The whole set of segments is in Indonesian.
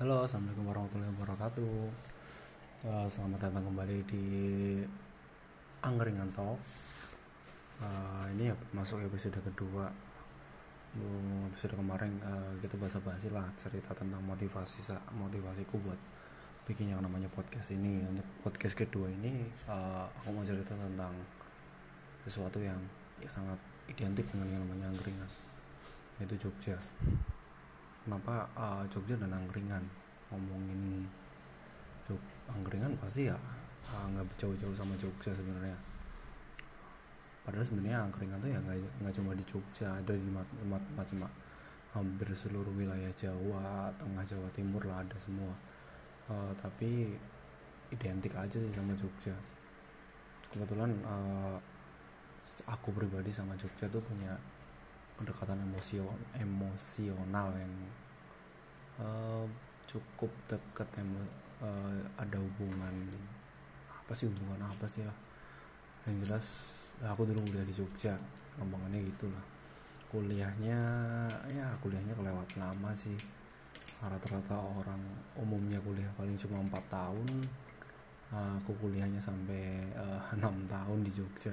Halo, assalamualaikum warahmatullahi wabarakatuh. Eh, selamat datang kembali di Angkringan Talk. Eh, ini ya masuk episode kedua. Uh, episode kemarin eh, kita bahasa basi lah cerita tentang motivasi motivasiku buat bikin yang namanya podcast ini. Untuk podcast kedua ini eh, aku mau cerita tentang sesuatu yang ya sangat identik dengan yang namanya angkringan, yaitu Jogja kenapa uh, Jogja dan angkringan? Ngomongin Jog angkringan pasti ya uh, nggak jauh-jauh sama Jogja sebenarnya. Padahal sebenarnya angkringan tuh ya nggak cuma di Jogja ada di ma- ma- macam hampir seluruh wilayah Jawa Tengah Jawa Timur lah ada semua. Uh, tapi identik aja sih sama Jogja. Kebetulan uh, aku pribadi sama Jogja tuh punya kedekatan emosional emosional yang eh, cukup dekat emo, eh, ada hubungan apa sih hubungan apa sih lah. Yang jelas aku dulu kuliah di Jogja ngomongnya gitulah kuliahnya ya kuliahnya kelewat lama sih. Rata-rata orang umumnya kuliah paling cuma empat tahun. Eh, aku kuliahnya sampai enam tahun di Jogja.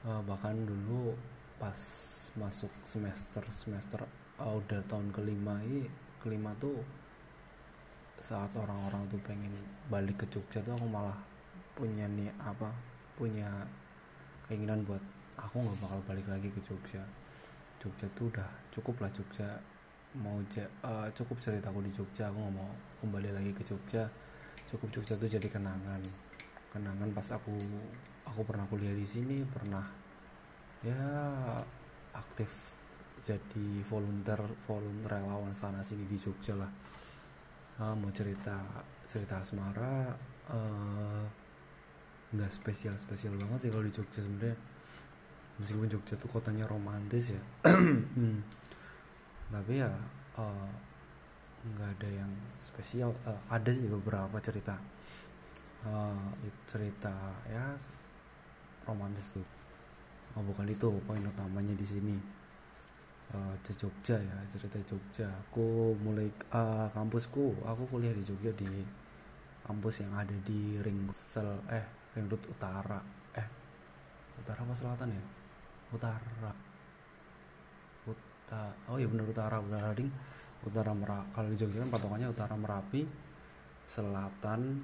Eh, bahkan dulu pas masuk semester semester uh, udah tahun kelima ini kelima tuh saat orang-orang tuh pengen balik ke Jogja tuh aku malah punya nih apa punya keinginan buat aku nggak bakal balik lagi ke Jogja. Jogja tuh udah cukup lah Jogja. Mau uh, cukup ceritaku di Jogja aku nggak mau kembali lagi ke Jogja. Cukup Jogja tuh jadi kenangan. Kenangan pas aku aku pernah kuliah di sini pernah ya aktif jadi volunteer volunteer relawan sana sini di Jogja lah. Ah, mau cerita cerita asmara eh, nggak spesial spesial banget sih kalau di Jogja sebenarnya. Meskipun Jogja tuh kotanya romantis ya. Hmm. tapi ya eh, nggak ada yang spesial. Eh, ada sih beberapa cerita. It- cerita ya romantis tuh oh bukan itu poin utamanya di sini. Di Jogja ya cerita Jogja. Aku mulai eh, kampusku aku kuliah di Jogja di kampus yang ada di ring sel eh ring road utara. Eh utara apa selatan ya? Utara. Utara oh iya benar utara utara ring utara merapi kalau di Jogja kan patokannya utara merapi selatan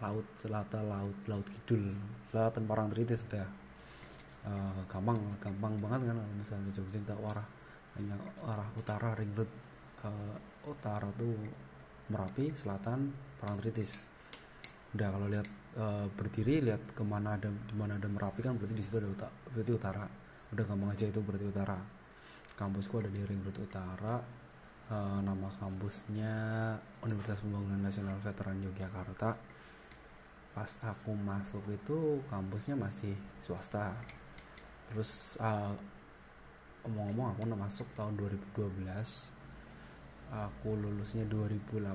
laut selatan laut laut kidul. Selatan Parangtritis sudah Eh, gampang gampang banget kan kalau misalnya di Jogja kita arah hanya arah utara ring road Eh, utara tuh Merapi selatan Parangtritis udah kalau lihat eh, berdiri lihat ke mana ada di mana ada Merapi kan berarti di situ ada utara berarti utara. Udah gampang aja itu berarti utara. Kampusku ada di ring road utara. Eh, nama kampusnya Universitas Pembangunan Nasional Veteran Yogyakarta. Pas aku masuk itu kampusnya masih swasta terus uh, omong-omong aku udah masuk tahun 2012 aku lulusnya 2018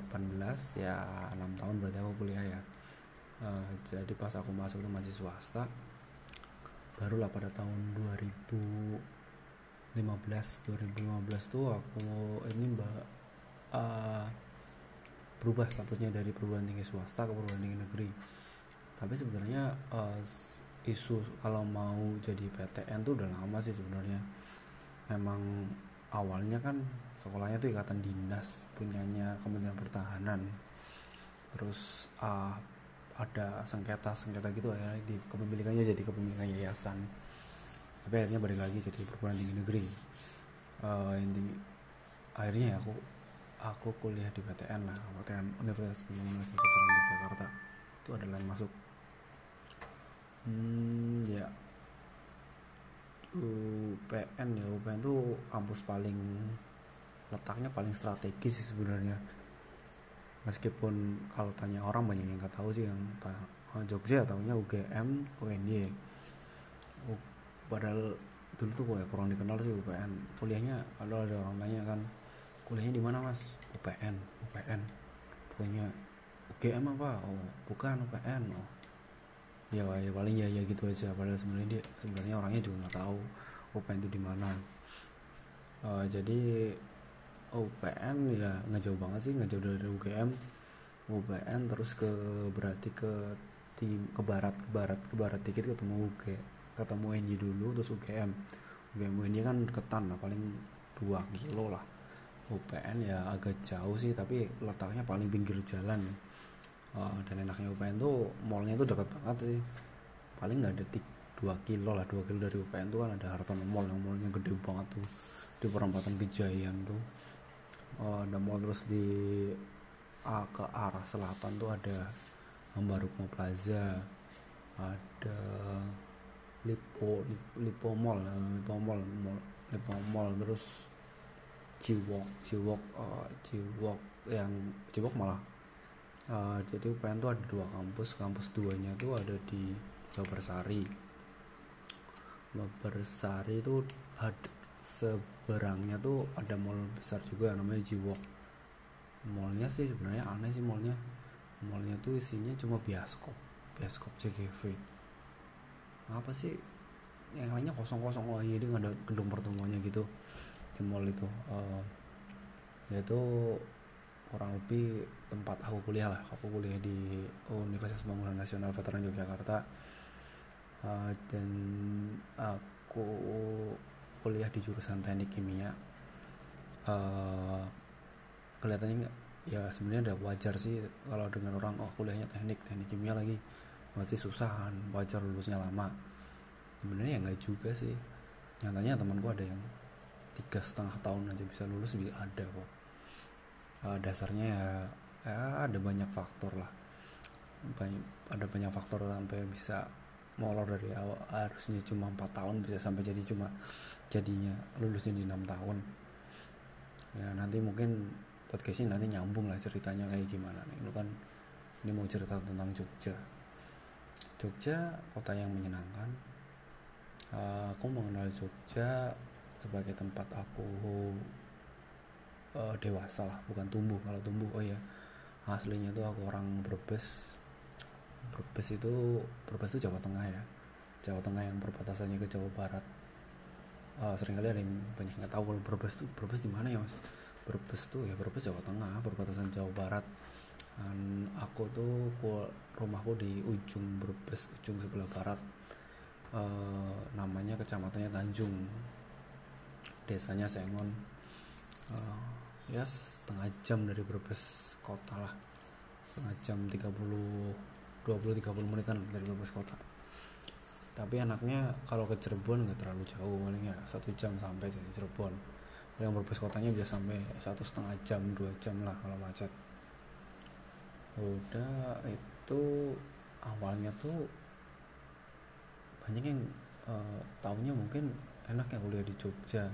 ya enam tahun berarti aku kuliah ya. Uh, jadi pas aku masuk itu masih swasta. Barulah pada tahun 2015 2015 tuh aku ini mbak uh, berubah statusnya dari perguruan tinggi swasta ke perguruan tinggi negeri. Tapi sebenarnya eh, isu kalau mau jadi PTN tuh udah lama sih sebenarnya. Emang awalnya kan sekolahnya tuh ikatan dinas punyanya Kementerian Pertahanan. Terus ah, ada sengketa sengketa gitu ya di kepemilikannya jadi kepemilikan yayasan. Tapi akhirnya balik lagi jadi perguruan tinggi negeri. Inti akhirnya ya aku aku kuliah di PTN lah PTN Universitas Veteran Yogyakarta. Itu adalah yang masuk hmm ya. UPN ya UPN tuh kampus paling letaknya paling strategis sih sebenarnya. Meskipun kalau tanya orang banyak yang nggak tahu sih yang ta- Jogja taunya UGM UNY U- padahal dulu tuh ya kurang dikenal sih UPN kuliahnya kalau ada orang tanya kan kuliahnya di mana mas? UPN UPN pokoknya UGM apa? Oh bukan UPN oh ya ya paling ya ya gitu aja. Padahal sebenarnya dia sebenarnya orangnya juga nggak tahu UPN itu di mana. Eh, jadi UPN ya nggak jauh banget sih nggak jauh dari UGM UPN terus ke berarti ke tim ke barat ke barat ke barat dikit ketemu UG ketemu NJ dulu terus UGM UGM UNY kan ketan lah paling 2 kilo lah. UPN ya agak jauh sih tapi letaknya paling pinggir jalan uh, dan enaknya UPN tuh mallnya tuh dekat banget sih. Paling nggak ada 2 kilo lah 2 kilo dari UPN tuh kan ada Hartono Mall yang mallnya gede banget tuh. Di perempatan Kejayaan tuh. Uh, ada mall terus di uh, ke arah selatan tuh ada Ambarukmo Plaza ada Lipo Lipo Mall Lipo Mall, Mall Lipo Mall terus Ciwok Ciwok uh, Ciwok yang Ciwok malah uh, jadi UPN tuh ada dua kampus. Kampus duanya tuh ada di Babarsari Babarsari itu seberangnya tuh ada mall besar juga namanya Jiwok. Mallnya sih sebenarnya aneh sih mallnya. Mallnya tuh isinya cuma bioskop bioskop CGV apa sih? Yang lainnya kosong-kosong. Oh iya nggak ada gedung pertemuannya gitu di mall itu. Uh, yaitu kurang lebih tempat aku kuliah lah. Aku kuliah di Universitas Pembangunan Nasional Veteran Yogyakarta. Uh, dan aku kuliah di jurusan teknik kimia. Uh, kelihatannya ya sebenarnya udah wajar sih kalau dengan orang oh kuliahnya teknik teknik kimia lagi. Pasti susahan wajar lulusnya lama. Sebenarnya ya nggak juga sih. Nyatanya temanku ada yang tiga setengah tahun aja bisa lulus bisa ada kok uh, dasarnya ya, ya ada banyak faktor lah. Banyak ada banyak faktor sampai bisa molor dari awal harusnya cuma empat tahun bisa sampai jadi cuma jadinya lulusnya di enam tahun. Ya nanti mungkin podcastnya nanti nyambung lah ceritanya kayak gimana nih. Lu kan ini mau cerita tentang Jogja. Jogja kota yang menyenangkan. Uh, aku mengenal Jogja sebagai tempat aku uh, dewasa lah bukan tumbuh. Kalau tumbuh oh ya aslinya tuh aku orang Brebes. Brebes itu Brebes itu Jawa Tengah ya. Jawa Tengah yang perbatasannya ke Jawa Barat. Uh, sering kali ada yang banyak nggak tahu kalau Brebes tuh Brebes di mana ya mas? Brebes tuh ya Brebes Jawa Tengah perbatasan Jawa Barat. Dan aku tuh rumahku di ujung Brebes ujung sebelah barat. Uh, namanya kecamatannya Tanjung. Desanya Sengon ya setengah jam dari Brebes kota lah. Setengah jam 30 20-30 menitan dari Brebes kota. Tapi anaknya kalau ke Cirebon nggak terlalu jauh paling ya satu jam sampai dari Cirebon. Yang berbes kotanya bisa sampai satu setengah jam dua jam lah kalau macet. Udah itu awalnya tuh banyak yang uh, tahunya mungkin enak ya kuliah di Jogja.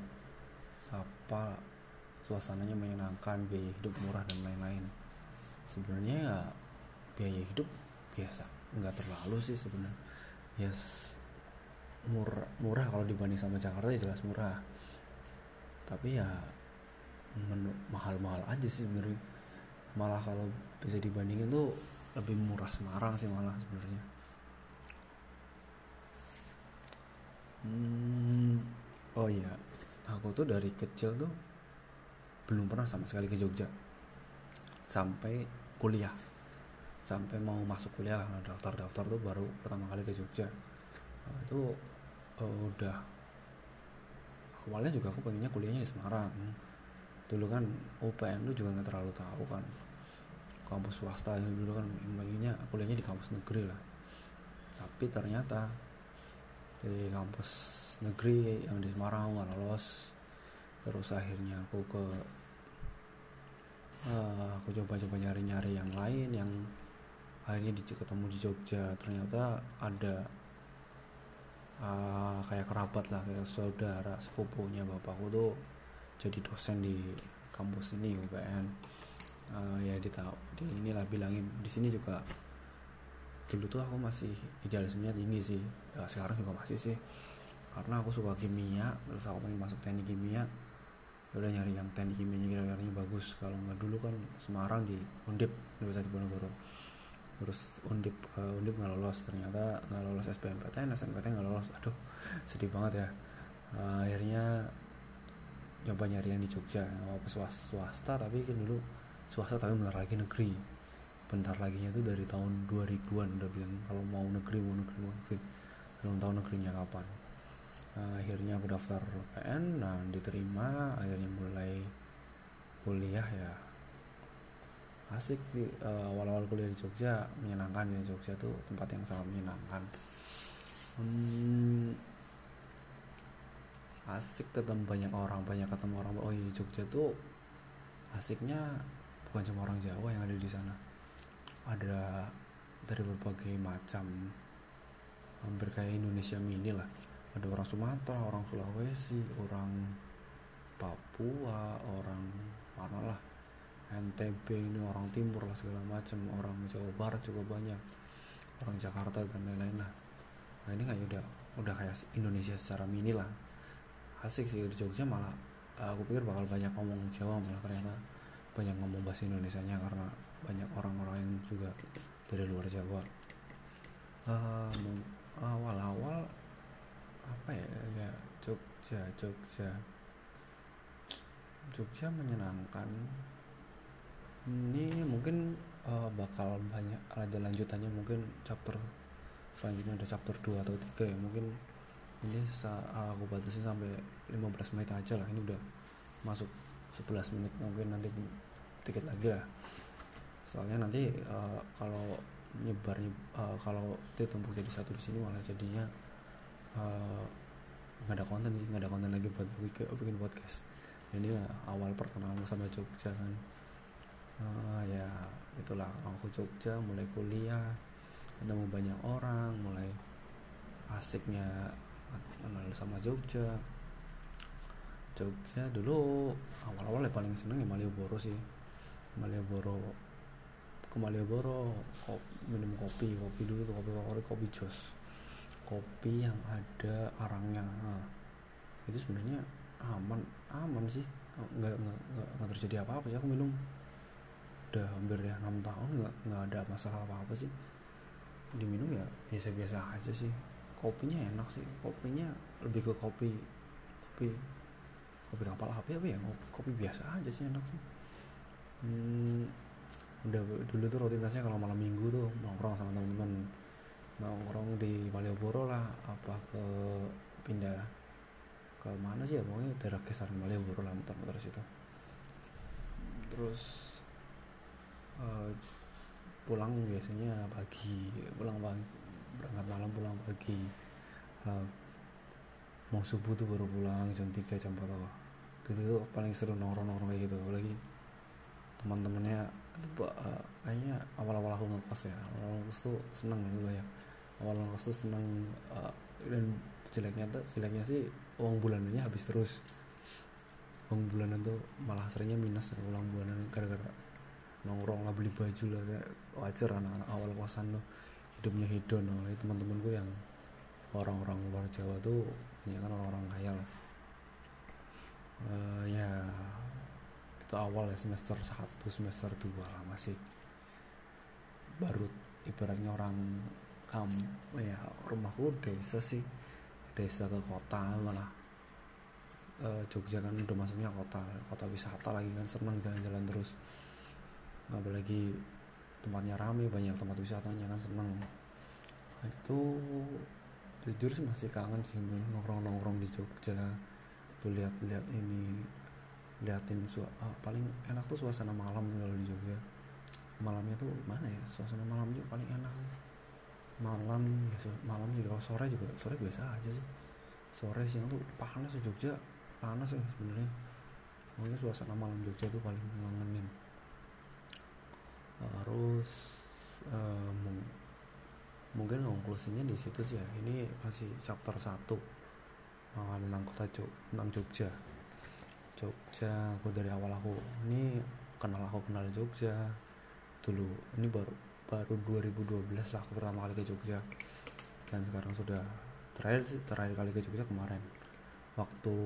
Apa suasananya menyenangkan biaya hidup murah dan lain-lain. Sebenarnya ya biaya hidup biasa. Nggak terlalu sih sebenarnya. Yes murah murah. Kalau dibanding sama Jakarta ya jelas murah. Tapi ya mahal-mahal aja sih sebenarnya. Malah kalau bisa dibandingin tuh lebih murah Semarang sih malah sebenarnya. Hmm, oh iya. Aku tuh dari kecil tuh belum pernah sama sekali ke Jogja. Sampai kuliah. Sampai mau masuk kuliah lah daftar daftar tuh baru pertama kali ke Jogja. Nah, itu uh, udah. Awalnya juga aku pengennya kuliahnya di Semarang. Dulu kan UPN tuh juga nggak terlalu tahu kan. Kampus swasta yang dulu kan pengennya kuliahnya di kampus negeri lah. Tapi ternyata di kampus negeri yang di Semarang nggak lolos terus akhirnya aku ke uh, aku coba-coba nyari-nyari yang lain yang akhirnya di, ketemu di Jogja. Ternyata ada uh, kayak kerabat lah kayak saudara sepupunya bapakku tuh jadi dosen di kampus ini UPN uh, ya di di inilah bilangin di sini juga dulu tuh aku masih idealismenya tinggi sih ya, sekarang juga masih sih. Karena aku suka kimia terus aku pengen masuk teknik kimia udah nyari yang teknik kimianya kira-kira bagus. Kalau nggak dulu kan Semarang di Undip Universitas Diponegoro. Terus undip uh, undip nggak lolos. Ternyata nggak lolos SBMPTN SNPTN nggak lolos. Aduh sedih banget ya. Uh, akhirnya nyoba nyari yang di Jogja. Apa swasta, swasta tapi kan dulu swasta tapi bentar lagi negeri. Bentar lagi itu dari tahun 2000-an udah bilang kalau mau negeri mau negeri mau negeri. Belum tahu negerinya kapan akhirnya aku daftar PN nah diterima. Akhirnya mulai kuliah ya. Asik di uh, awal-awal kuliah di Jogja. Menyenangkan ya Jogja tuh tempat yang sangat menyenangkan. Hmm, asik ketemu banyak orang banyak ketemu orang. Oh iya Jogja tuh asiknya bukan cuma orang Jawa yang ada di sana. Ada dari berbagai macam hampir kayak Indonesia mini lah ada orang Sumatera orang Sulawesi orang Papua orang mana lah. NTB ini orang timur lah segala macam orang Jawa Barat juga banyak orang Jakarta dan lain-lain lah. Nah ini kayak udah udah kayak Indonesia secara mini lah. Asik sih di Jogja malah aku pikir bakal banyak ngomong Jawa malah ternyata banyak ngomong bahasa Indonesia nya karena banyak orang-orang yang juga dari luar Jawa. Uh, awal-awal apa ya ya Jogja Jogja. Jogja menyenangkan. Ini mungkin uh, bakal banyak ada lanjutannya. Mungkin chapter selanjutnya ada chapter 2 atau 3 ya. Mungkin ini aku batasi sampai 15 menit aja lah. Ini udah masuk 11 menit. Mungkin nanti dikit lagi lah. Soalnya nanti uh, kalau nyebar uh, kalau ditumpuk jadi satu di sini malah jadinya uh, nggak ada konten sih nggak ada konten lagi buat bikin, podcast. Ini ya, awal perkenalan sama Jogja kan. Uh, ya itulah aku Jogja mulai kuliah ketemu banyak orang mulai asiknya kenal sama Jogja. Jogja dulu awal-awal ya paling seneng ya Malioboro sih. Malioboro ke Malioboro kop, minum kopi kopi dulu kopi favorit kopi jos kopi yang ada arangnya. Nah, itu sebenarnya aman aman sih. Nggak nggak nggak terjadi apa-apa sih. Aku minum udah hampir ya enam tahun nggak nggak ada masalah apa-apa sih. Diminum ya biasa-biasa aja sih. Kopinya enak sih. Kopinya lebih ke kopi kopi kopi kapal apa ya? Kopi biasa aja sih enak sih. Hmm, udah dulu tuh rutinitasnya kalau malam minggu tuh nongkrong sama teman-teman nongkrong di Malioboro lah apa ke pindah ke mana sih ya? Pokoknya daerah kisaran Malioboro lah muter-muter situ. Terus uh, pulang biasanya pagi pulang pagi berangkat malam pulang pagi. Uh, mau subuh tuh baru pulang jam 3 jam 4 itu tuh paling seru nongkrong-nongkrong kayak gitu. Apalagi teman-temannya uh, kayaknya awal-awal aku ngekos ya awal ngekos tuh seneng gitu ya awal ngekos tuh seneng uh, dan jeleknya tuh jeleknya sih uang bulanannya habis terus. Uang bulanan tuh malah seringnya minus uang bulanan gara-gara nongkrong lah beli baju lah wajar anak-anak awal kosan tuh. Hidupnya hedon oleh teman-temanku yang orang-orang luar Jawa tuh banyak kan orang-orang kaya lah. Uh, ya itu awal ya semester 1 semester 2 lah masih. Baru ibaratnya orang kam ya rumahku desa sih. Desa ke kota malah. Uh, Jogja kan udah masuknya kota kota wisata lagi kan seneng jalan-jalan terus. Apalagi tempatnya rame banyak tempat wisatanya kan seneng. Itu jujur sih masih kangen sih nongkrong nongkrong di Jogja. Tuh lihat-lihat ini liatin su ah, paling enak tuh suasana malam kalau di Jogja. Malamnya tuh mana ya suasana malam juga paling enak sih malam ya malam juga sore juga sore biasa aja sih. Sore siang tuh panas di Jogja. Panas sih sebenarnya. Pokoknya suasana malam Jogja tuh paling ngangenin. Terus uh, mungkin konklusinya di situ sih ya. Ini masih chapter 1 uh, tentang kota Jog tentang Jogja. Jogja aku dari awal aku ini kenal aku kenal Jogja. Dulu ini baru baru 2012 lah aku pertama kali ke Jogja. Dan sekarang sudah terakhir terakhir kali ke Jogja kemarin. Waktu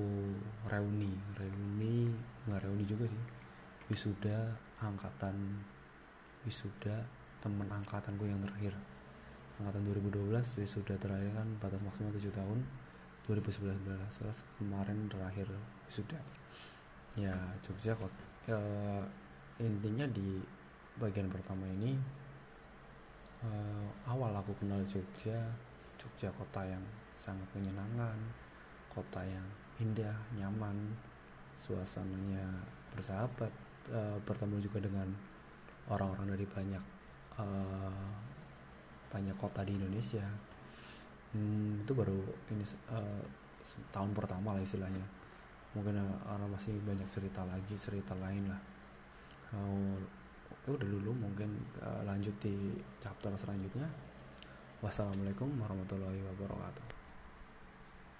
reuni reuni nggak reuni juga sih. Wisuda angkatan wisuda temen angkatanku yang terakhir. Angkatan 2012 wisuda terakhir kan batas maksimal 7 tahun. 2011 kemarin terakhir sudah ya Jogja kok ya, intinya di bagian pertama ini uh, awal aku kenal Jogja Jogja kota yang sangat menyenangkan kota yang indah nyaman suasananya bersahabat uh, bertemu juga dengan orang-orang dari banyak uh, banyak kota di Indonesia. Hmm, itu baru ini uh, tahun pertama lah istilahnya. Mungkin orang masih banyak cerita lagi cerita lain lah udah dulu mungkin uh, lanjut di chapter selanjutnya. Wassalamualaikum warahmatullahi wabarakatuh